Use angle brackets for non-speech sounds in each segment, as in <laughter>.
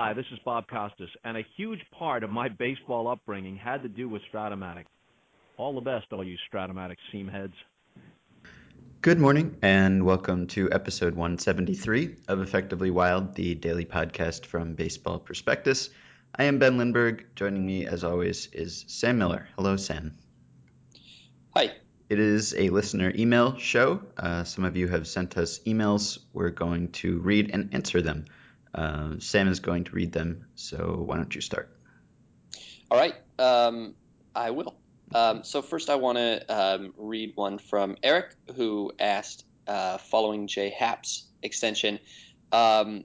Hi, this is Bob Costas, and a huge part of my baseball upbringing had to do with Strat-O-Matic. All the best, all you Strat-O-Matic seam heads. Good morning, and welcome to episode 173 of Effectively Wild, the daily podcast from Baseball Prospectus. I am Ben Lindbergh. Joining me, as always, is Sam Miller. Hello, Sam. Hi. It is a listener email show. Uh, some of you have sent us emails. We're going to read and answer them. Uh, Sam is going to read them, so why don't you start? All right, um, I will. Um, so first, I want to um, read one from Eric, who asked, uh, following J.A. Happ's extension. Um,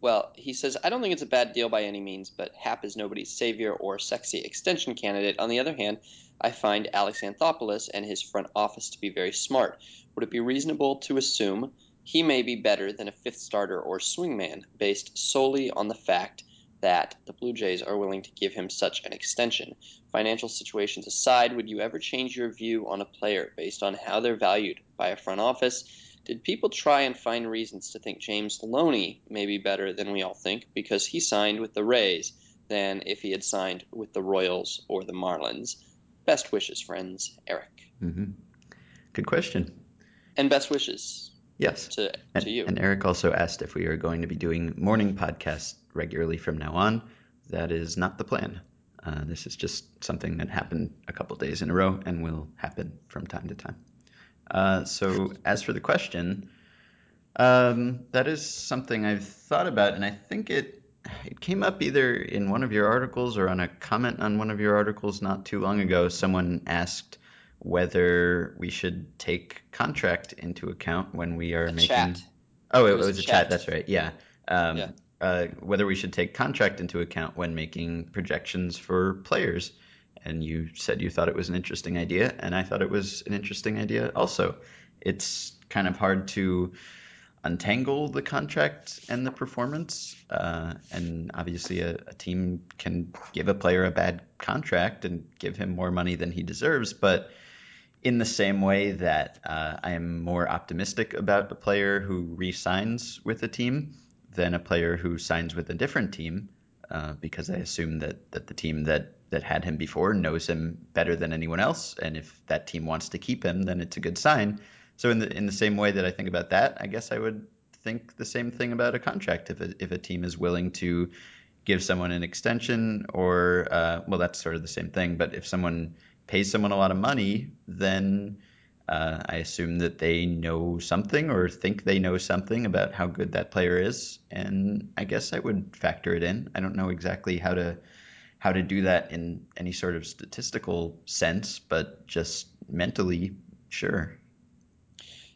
well, he says, I don't think it's a bad deal by any means, but Happ is nobody's savior or sexy extension candidate. On the other hand, I find Alex Anthopoulos and his front office to be very smart. Would it be reasonable to assume he may be better than a fifth starter or swingman, based solely on the fact that the Blue Jays are willing to give him such an extension. Financial situations aside, would you ever change your view on a player based on how they're valued by a front office? Did people try and find reasons to think James Loney may be better than we all think because he signed with the Rays than if he had signed with the Royals or the Marlins? Best wishes, friends. Eric. Mm-hmm. Good question. And best wishes Yes. To, and, to you. And Eric also asked if we are going to be doing morning podcasts regularly from now on. That is not the plan. Uh, this is just something that happened a couple days in a row and will happen from time to time. Uh, so, as for the question, um, that is something I've thought about, and I think it it came up either in one of your articles or on a comment on one of your articles not too long ago. Someone asked whether we should take contract into account when we are a making. Chat. Oh, it, it was, was, a chat. chat. That's right. Yeah. Um, yeah. Uh, whether we should take contract into account when making projections for players. And you said you thought it was an interesting idea, and I thought it was an interesting idea also. It's kind of hard to untangle the contract and the performance. Uh, and obviously, a, a, team can give a player a bad contract and give him more money than he deserves. But in the same way that uh, I am more optimistic about a player who re-signs with a team than a player who signs with a different team, uh, because I assume that that the team that that had him before knows him better than anyone else, and if that team wants to keep him, then it's a good sign. So in the in the same way that I think about that, I guess I would think the same thing about a contract. If a, if a team is willing to give someone an extension, or uh, well, that's sort of the same thing. But if someone pays someone a lot of money, then uh, I assume that they know something or think they know something about how good that player is, and I guess I would factor it in. I don't know exactly how to how to do that in any sort of statistical sense, but just mentally, sure.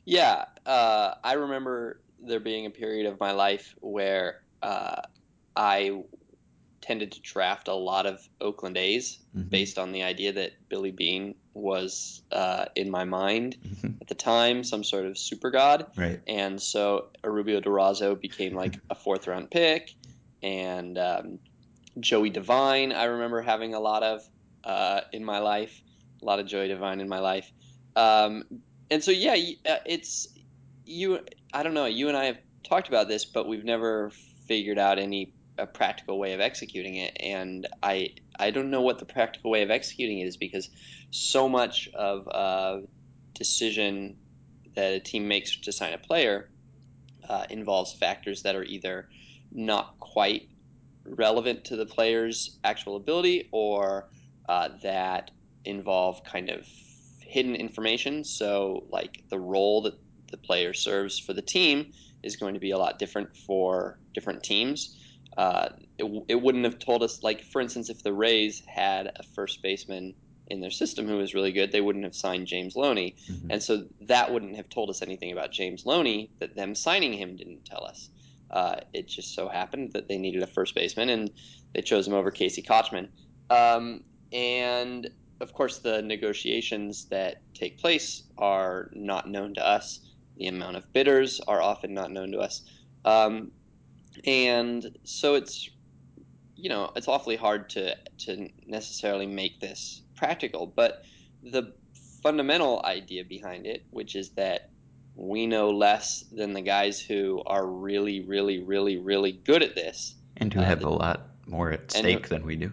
Yeah, uh, I remember there being a period of my life where uh, I tended to draft a lot of Oakland A's mm-hmm. based on the idea that Billy Beane was uh, in my mind mm-hmm. at the time, some sort of super god. Right. And so Erubiel Durazo became like a fourth round pick, and um, Joey Devine I remember having a lot of uh, in my life, a lot of Joey Devine in my life. Um, and so yeah, uh, it's you. I don't know. You and I have talked about this, but we've never figured out any a practical way of executing it. And i i don't know what the practical way of executing it is because so much of a decision that a team makes to sign a player uh, involves factors that are either not quite relevant to the player's actual ability or uh, that involve kind of hidden information. So like the role that the player serves for the team is going to be a lot different for different teams uh, it, it wouldn't have told us, like, for instance, if the Rays had a first baseman in their system who was really good, they wouldn't have signed James Loney. Mm-hmm. And so that wouldn't have told us anything about James Loney that them signing him didn't tell us. Uh, it just so happened that they needed a first baseman and they chose him over Casey Kotchman. Um, and of course, the negotiations that take place are not known to us. The amount of bidders are often not known to us. Um, and so it's you know it's awfully hard to to necessarily make this practical but the fundamental idea behind it which is that we know less than the guys who are really really really really good at this and who uh, have the- a lot more at stake who- than we do.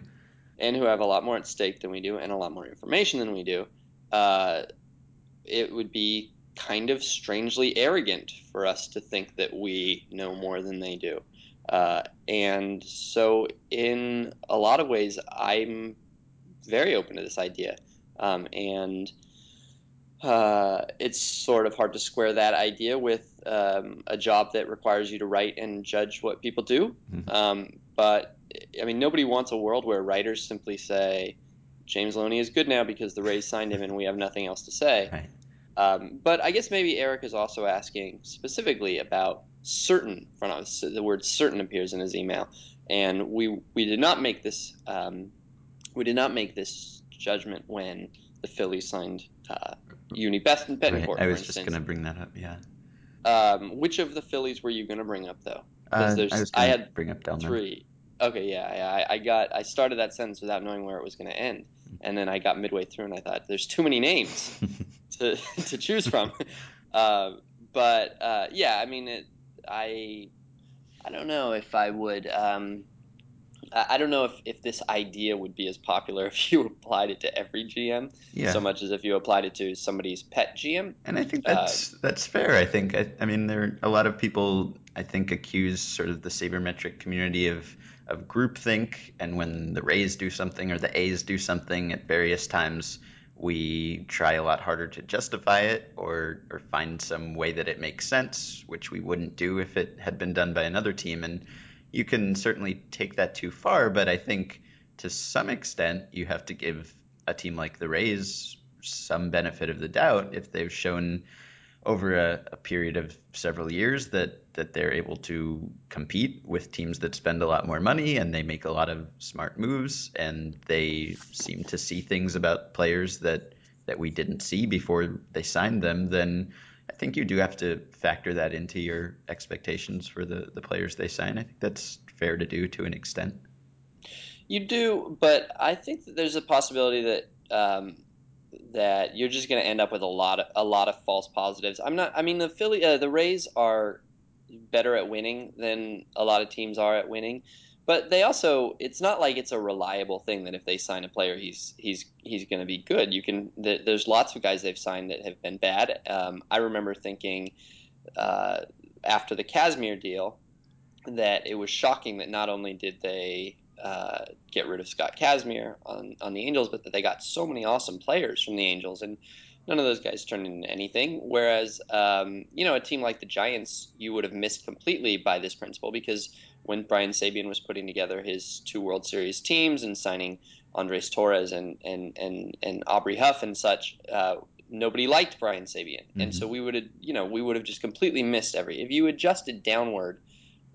and who have a lot more at stake than we do and a lot more information than we do, uh, it would be kind of strangely arrogant for us to think that we know more than they do. Uh, and so, in a lot of ways, I'm very open to this idea. Um, and uh, it's sort of hard to square that idea with um, a job that requires you to write and judge what people do. Mhm. Um, but I mean, nobody wants a world where writers simply say, James Loney is good now because the Rays signed him and we have nothing else to say. Right. Um, but I guess maybe Eric is also asking specifically about certain front office. The word certain appears in his email. And we, we did not make this um, we did not make this judgment when the Phillies signed uh, Uni Best and Right. I was just going to bring that up. Yeah. Um, which of the Phillies were you going to bring up though? Uh, there's- I was I had bring up Delmon. Three. Okay, yeah, yeah. I, I got. I started that sentence without knowing where it was going to end, <laughs> and then I got midway through and I thought, "There's too many names <laughs> to <laughs> to choose from." uh, but uh, yeah, I mean, it, I I don't know if I would. Um, I don't know if, if this idea would be as popular <laughs> if you applied it to every GM yeah. so much as if you applied it to somebody's pet GM. And I think Uh, that's that's fair. I think I, I mean there are a lot of people I think accuse sort of the sabermetric community of of groupthink, and when the Rays do something or the A's do something at various times, we try a lot harder to justify it or or find some way that it makes sense, which we wouldn't do if it had been done by another team. And you can certainly take that too far, but I think to some extent you have to give a team like the Rays some benefit of the doubt if they've shown over a, a period of several years that that they're able to compete with teams that spend a lot more money and they make a lot of smart moves and they seem to see things about players that that we didn't see before they signed them then I think you do have to factor that into your expectations for the the players they sign. I think that's fair to do to an extent. You do, but I think that there's a possibility that um, that you're just going to end up with a lot of a lot of false positives. I'm not. I mean, the Philly, uh, the Rays are better at winning than a lot of teams are at winning, but they also. It's not like it's a reliable thing that if they sign a player, he's he's he's going to be good. You can. th- There's lots of guys they've signed that have been bad. Um, I remember thinking uh, after the Kazmir deal that it was shocking that not only did they uh, get rid of Scott Kazmir on, on the Angels, but that they got so many awesome players from the Angels, and none of those guys turned into anything. Whereas, um, you know, a team like the Giants, you would have missed completely by this principle because when Brian Sabean was putting together his two World Series teams and signing Andres Torres and and and, and Aubrey Huff and such. Uh, Nobody liked Brian Sabean, and Mhm. so we would have, you know, we would have just completely missed every. If you adjusted downward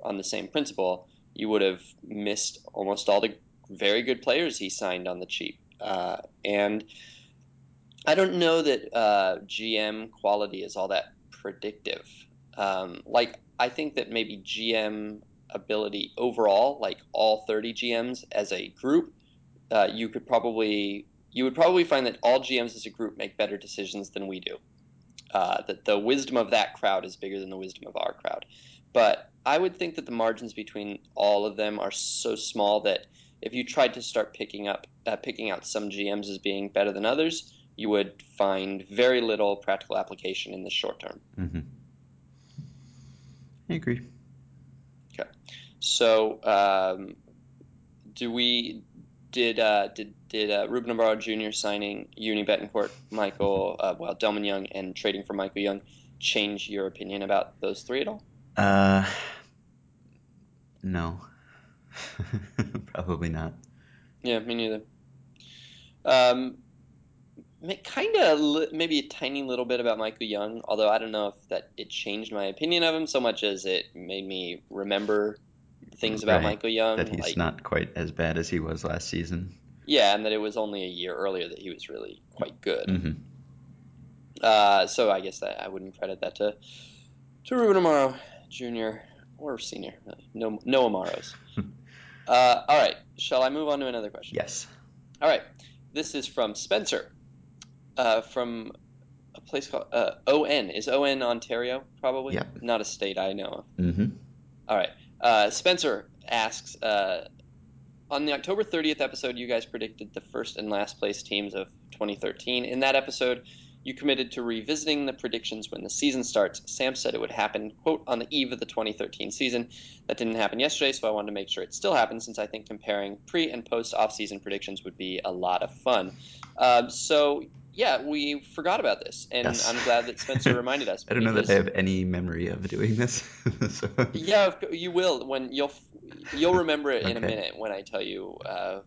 on the same principle, you would have missed almost all the very good players he signed on the cheap. Uh, and I don't know that uh, GM quality is all that predictive. Um, like, I think that maybe GM ability overall, like all 30 GMs as a group, uh, you could probably you would probably find that all GMs as a group make better decisions than we do. Uh, that the wisdom of that crowd is bigger than the wisdom of our crowd. But I would think that the margins between all of them are so small that if you tried to start picking up uh, picking out some GMs as being better than others, you would find very little practical application in the short term. Mm-hmm. I agree. Okay. So, um, do we did uh, did did uh, Ruben Amaro Jr. signing Yuni Betancourt, Michael, uh, well Delmon Young, and trading for Michael Young change your opinion about those three at all? Uh, no, <laughs> probably not. Yeah, me neither. Um, kind of maybe a tiny little bit about Michael Young, although I don't know if that it changed my opinion of him so much as it made me remember things about Right, Michael Young. That he's like, not quite as bad as he was last season. yeah, and that it was only a year earlier that he was really quite good. hmm Uh, so I guess that I wouldn't credit that to to Ruben Amaro Jr. or Senior. Really. No, no Amaros. <laughs> uh, all right, shall I move on to another question? Yes. All right, this is from Spencer, uh, from a place called uh, ON. Is ON Ontario? Probably. Yep. Not a state I know of. hmm All right. Uh, Spencer asks uh, on the October 30th episode, you guys predicted the first and last place teams of 2013. In that episode, you committed to revisiting the predictions when the season starts. Sam said it would happen, quote, on the eve of the 2013 season. That didn't happen yesterday, so I wanted to make sure it still happens since I think comparing pre and post off-season predictions would be a lot of fun. Um, so yeah, we forgot about this, and Yes. I'm glad that Spencer <laughs> reminded us. I don't know that I have any memory of doing this. <laughs> so, Yeah, you will when you'll you'll remember it in a minute when I tell you. Uh,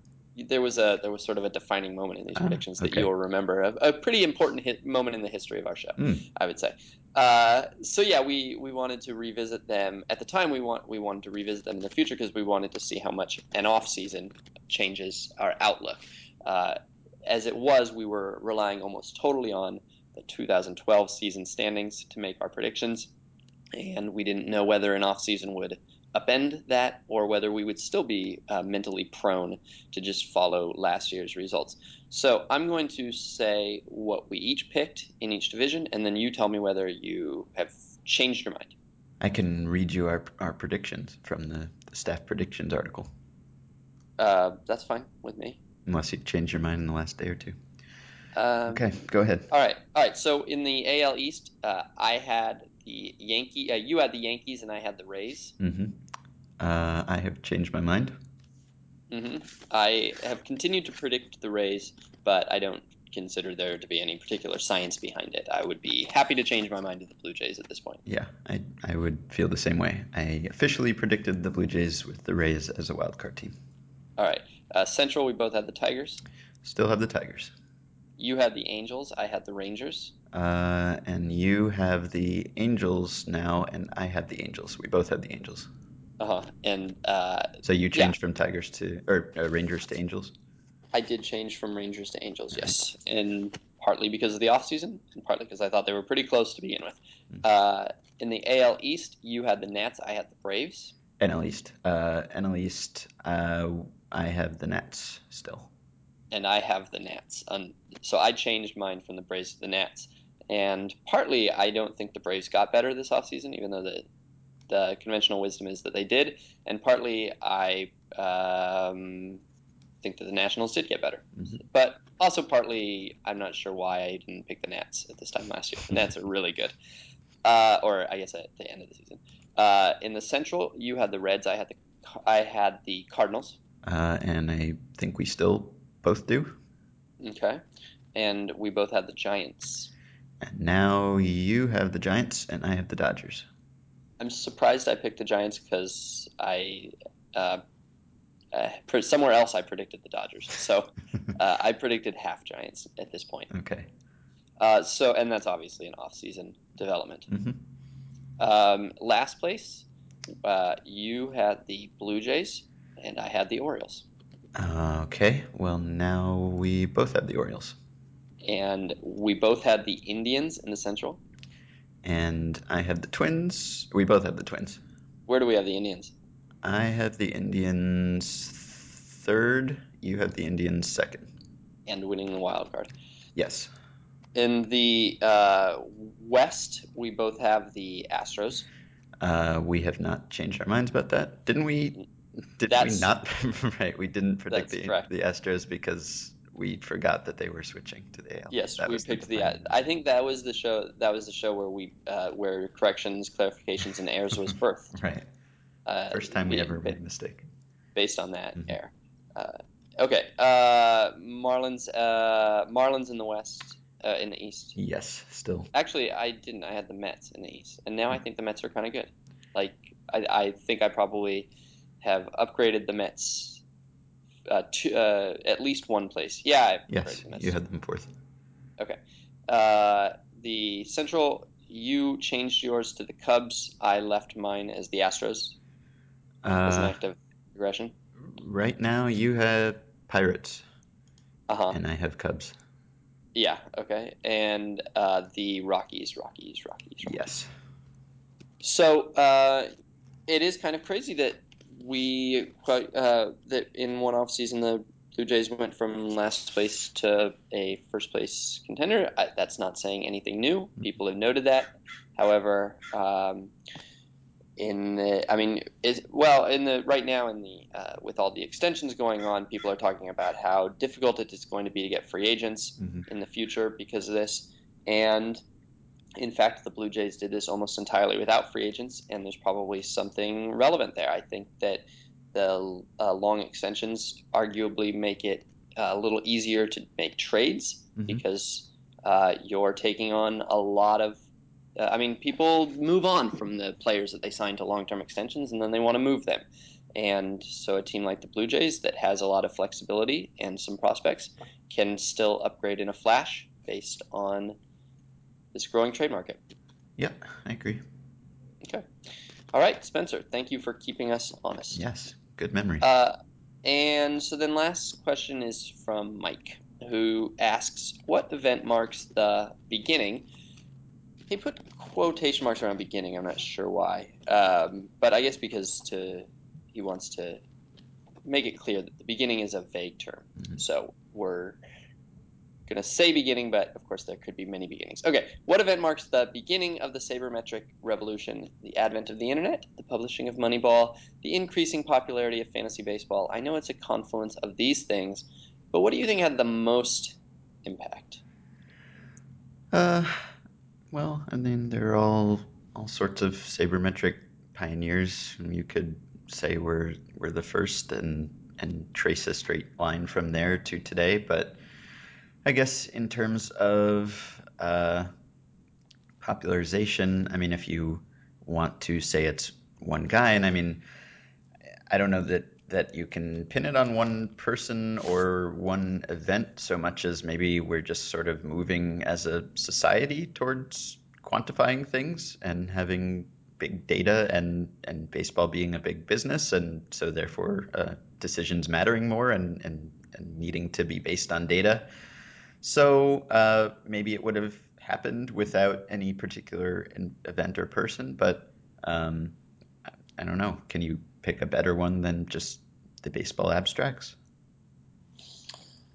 there was a there was sort of a defining moment in these Ah, predictions that okay. you'll remember, a, a pretty important hit moment in the history of our show, Hmm. I would say. Uh, so yeah, we we wanted to revisit them at the time. We want we wanted to revisit them in the future because we wanted to see how much an off season changes our outlook. Uh, as it was, we were relying almost totally on the 2012 season standings to make our predictions, and we didn't know whether an off season would upend that or whether we would still be uh, mentally prone to just follow last year's results. So I'm going to say what we each picked in each division, and then you tell me whether you have changed your mind. I can read you our, our predictions from the, the staff predictions article, Uh, that's fine with me. Unless you change your mind in the last day or two. Um, Okay, go ahead. All right, all right. So in the AL East, uh, I had the Yankee. Uh, you had the Yankees, and I had the Rays. hmm Uh, I have changed my mind. hmm I have continued to predict the Rays, but I don't consider there to be any particular science behind it. I would be happy to change my mind to the Blue Jays at this point. Yeah, I, I would feel the same way. I officially predicted the Blue Jays with the Rays as a wild card team. All right, uh, Central, we both had the Tigers. Still have the Tigers. You had the Angels. I had the Rangers. Uh, and you have the Angels now, and I have the Angels. We both have the Angels. Uh-huh. And uh, So you Yeah. changed from Tigers to or uh, Rangers to Angels. I did change from Rangers to Angels, yes, and partly because of the offseason, and partly because I thought they were pretty close to begin with. Uh, in the AL East, you had the Nats. I had the Braves. NL East. Uh, NL East. Uh, I have the Nats still. and I have the Nats. Um, so I changed mine from the Braves to the Nats. And partly, I don't think the Braves got better this offseason, even though the the conventional wisdom is that they did. And partly, I um, think that the Nationals did get better. Mhm. But also partly, I'm not sure why I didn't pick the Nats at this time last year. The Nats are really good. Uh, or I guess at the end of the season. Uh, in the Central, you had the Reds. I had the I had the Cardinals. Uh, and I think we still both do. Okay. And we both had the Giants. And now you have the Giants, and I have the Dodgers. I'm surprised I picked the Giants because I, uh, uh, somewhere else I predicted the Dodgers. So <laughs> uh, I predicted half Giants at this point. okay. Uh, so and that's obviously an off-season development. hmm Um, last place, uh, you had the Blue Jays and I had the Orioles. Uh, okay. Well, now we both have the Orioles, And we both had the Indians in the Central. and I have the Twins. We both have the Twins. Where do we have the Indians? I have the Indians third. You have the Indians second. And winning the wild card. Yes. In the uh, West, we both have the Astros. Uh, we have not changed our minds about that. Didn't we? Did we not? <laughs> right. We didn't predict the, correct. the Astros because we forgot that they were switching to the AL. Yes, That we picked the. defining- I think that was the show. That was the show where we, uh, where corrections, clarifications, and errors was <laughs> birthed. Right. Uh, First time we be- ever made a mistake. based on that Mhm. error. Uh, okay, uh, Marlins. Uh, Marlins in the West, uh, in the East. Yes. Still. Actually, I didn't. I had the Mets in the East, and now I think the Mets are kind of good. Like, I, I think I probably have upgraded the Mets. Uh, to uh, at least one place. Yeah, I Yes. the Mets. You had them fourth. Uh, the Central, you changed yours to the Cubs. I left mine as the Astros as an Uh, act of aggression. right now you have Pirates, Uh huh. and I have Cubs. Yeah. Okay. And uh, the Rockies, Rockies, Rockies. Rockies. Yes. So uh, it is kind of crazy that we quite uh, that in one off season the Blue Jays went from last place to a first place contender. I, that's not saying anything new. People have noted that. However, um, in the, I mean, is well in the right now in the uh, with all the extensions going on, people are talking about how difficult it is going to be to get free agents Mhm. in the future because of this, and in fact, the Blue Jays did this almost entirely without free agents, and there's probably something relevant there. I think that the uh, long extensions arguably make it uh, a little easier to make trades Mhm. because uh, you're taking on a lot of. Uh, I mean, people move on from the players that they sign to long-term extensions, and then they want to move them. And so, a team like the Blue Jays that has a lot of flexibility and some prospects can still upgrade in a flash based on this growing trade market. Yep, I agree. Okay. All right, Spencer, thank you for keeping us honest. Yes, good memory. Uh, and so then last question is from Mike, who asks, "What event marks the beginning?" He put quotation marks around beginning. I'm not sure why, um, but I guess because to he wants to make it clear that the beginning is a vague term. Mhm. So we're gonna say beginning, but of course there could be many beginnings. Okay, what event marks the beginning of the sabermetric revolution? The advent of the internet, the publishing of Moneyball, the increasing popularity of fantasy baseball. I know it's a confluence of these things, but what do you think had the most impact? Uh, well, I mean, they're all all sorts of sabermetric pioneers. You could say we're we're the first and and trace a straight line from there to today. But I guess in terms of uh, popularization, I mean, if you want to say it's one guy, and I mean, I don't know that that you can pin it on one person or one event so much as maybe we're just sort of moving as a society towards quantifying things and having big data and and baseball being a big business and so therefore uh, decisions mattering more and, and and needing to be based on data so uh, maybe it would have happened without any particular event or person but um, I, don't know. Can you pick a better one than just the baseball abstracts?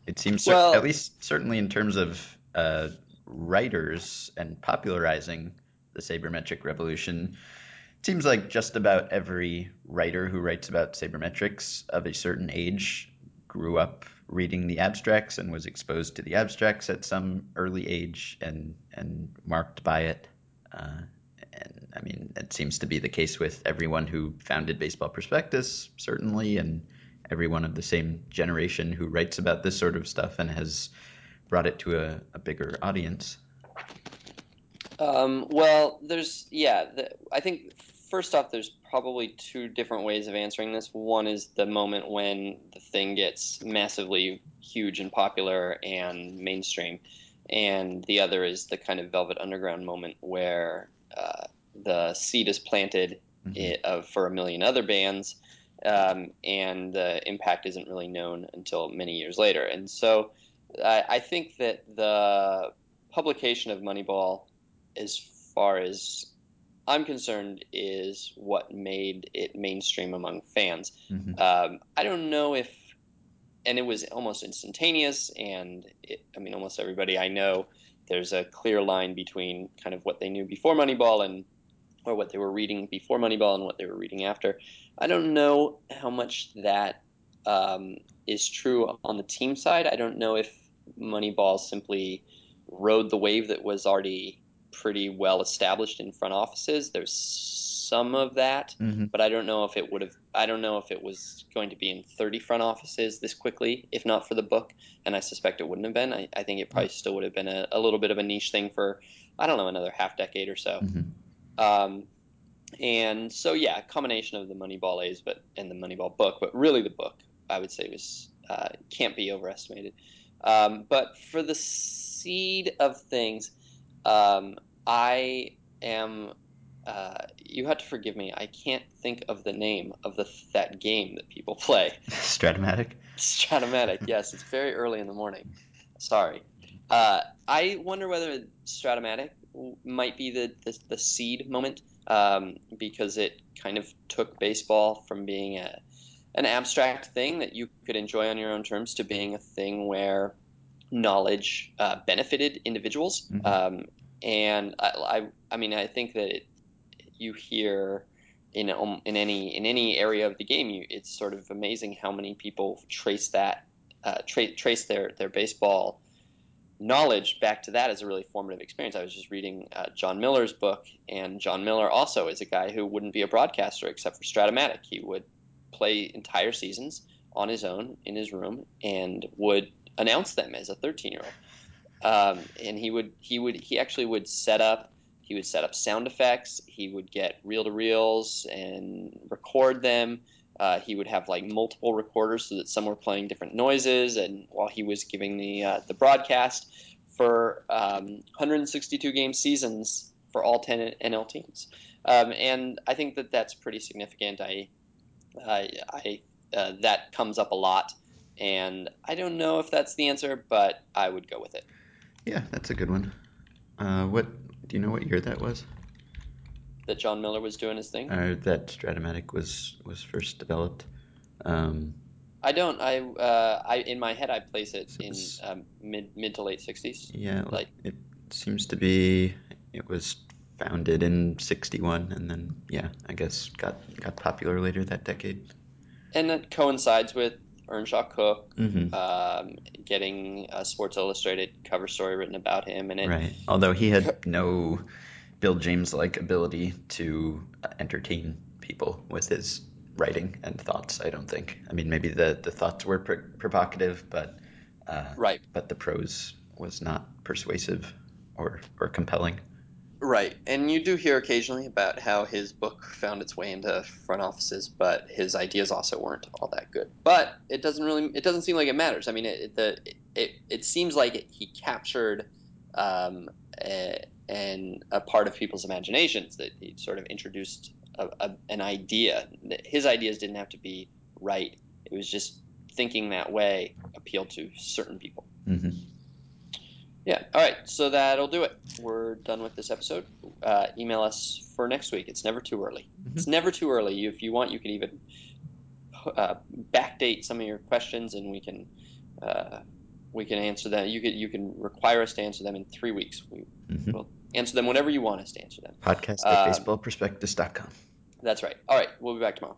It seems cer- at least certainly in terms of uh, writers and popularizing the sabermetric revolution it seems like just about every writer who writes about sabermetrics of a certain age grew up reading the abstracts and was exposed to the abstracts at some early age and and marked by it uh, and I mean it seems to be the case with everyone who founded Baseball Prospectus certainly and everyone of the same generation who writes about this sort of stuff and has brought it to a, a bigger audience Um, well, there's yeah. The, I think first off, there's probably two different ways of answering this. One is the moment when the thing gets massively huge and popular and mainstream, and the other is the kind of Velvet Underground moment where uh, the seed is planted Mhm. i of for a million other bands, um, and the impact isn't really known until many years later. And so, I, I think that the publication of Moneyball as far as I'm concerned, is what made it mainstream among fans. Mhm. Um, I don't know if, and it was almost instantaneous, and it, I mean, almost everybody I know, there's a clear line between kind of what they knew before Moneyball and or what they were reading before Moneyball and what they were reading after. I don't know how much that um, is true on the team side. I don't know if Moneyball simply rode the wave that was already pretty well established in front offices. There's some of that, Mhm. but I don't know if it would have. I don't know if it was going to be in 30 front offices this quickly, if not for the book. And I suspect it wouldn't have been. I, I think it probably still would have been a, a little bit of a niche thing for, I don't know, another half decade or so. Mhm. Um, and so yeah, combination of the Moneyball A's, but and the Moneyball book, but really the book I would say was uh, can't be overestimated. Um, but for the seed of things, um, I am. Uh, you have to forgive me. I can't think of the name of the that game that people <laughs> play. Strat-O-Matic Strat-O-Matic. <laughs> Yes, it's very early in the morning. Sorry. Uh, I wonder whether Strat-O-Matic might be the, the, the seed moment um, because it kind of took baseball from being a, an abstract thing that you could enjoy on your own terms to being a thing where knowledge uh, benefited individuals. Mhm. Um, and I, I, I mean, I think that it, you hear in um, in any in any area of the game, you, it's sort of amazing how many people trace that uh, tra- trace their their baseball knowledge back to that as a really formative experience. I was just reading uh, Jon Miller's book, and Jon Miller also is a guy who wouldn't be a broadcaster except for Strat-O-Matic. He would play entire seasons on his own in his room and would announce them as a 13 year old. Um, and he would he would he actually would set up he would set up sound effects. He would get reel to reels and record them. Uh, he would have like multiple recorders so that some were playing different noises, and while he was giving the uh, the broadcast for um, 162 game seasons for all 10 NL teams, um, and I think that that's pretty significant. I, I, I uh, that comes up a lot, and I don't know if that's the answer, but I would go with it. Yeah, that's a good one. Uh, what do you know? What year that was? That Jon Miller was doing his thing. Or that Strat-O-Matic was was first developed. Um, I don't. I uh, I in my head I place it So in um, mid mid to late sixties. yeah, Like- it seems to be. It was founded in '61, and then yeah, I guess got got popular later that decade. and it coincides with Earnshaw Cook hmm um, getting a Sports Illustrated cover story written about him, and it Right. Although he had no Bill James like ability to entertain people with his writing and thoughts. I don't think. I mean, maybe the the thoughts were pr- provocative, but uh, right, but the prose was not persuasive or or compelling. Right, and you do hear occasionally about how his book found its way into front offices, but his ideas also weren't all that good. But it doesn't really, it doesn't seem like it matters. I mean, it it- the it, it seems like he captured um, a, and a part of people's imaginations that he sort of introduced a, a, an idea. His ideas didn't have to be right. It was just thinking that way appealed to certain people. hmm Yeah. All right. So that'll do it. We're done with this episode. Uh, email us for next week. It's never too early. It's never too early. If you want, you can even uh, backdate some of your questions, and we can uh, we can answer them. You can you can require us to answer them in three weeks. We hmm will answer them whenever you want us to answer them. Podcast at Um, at baseballprospectus.com. That's right. All right. We'll be back tomorrow.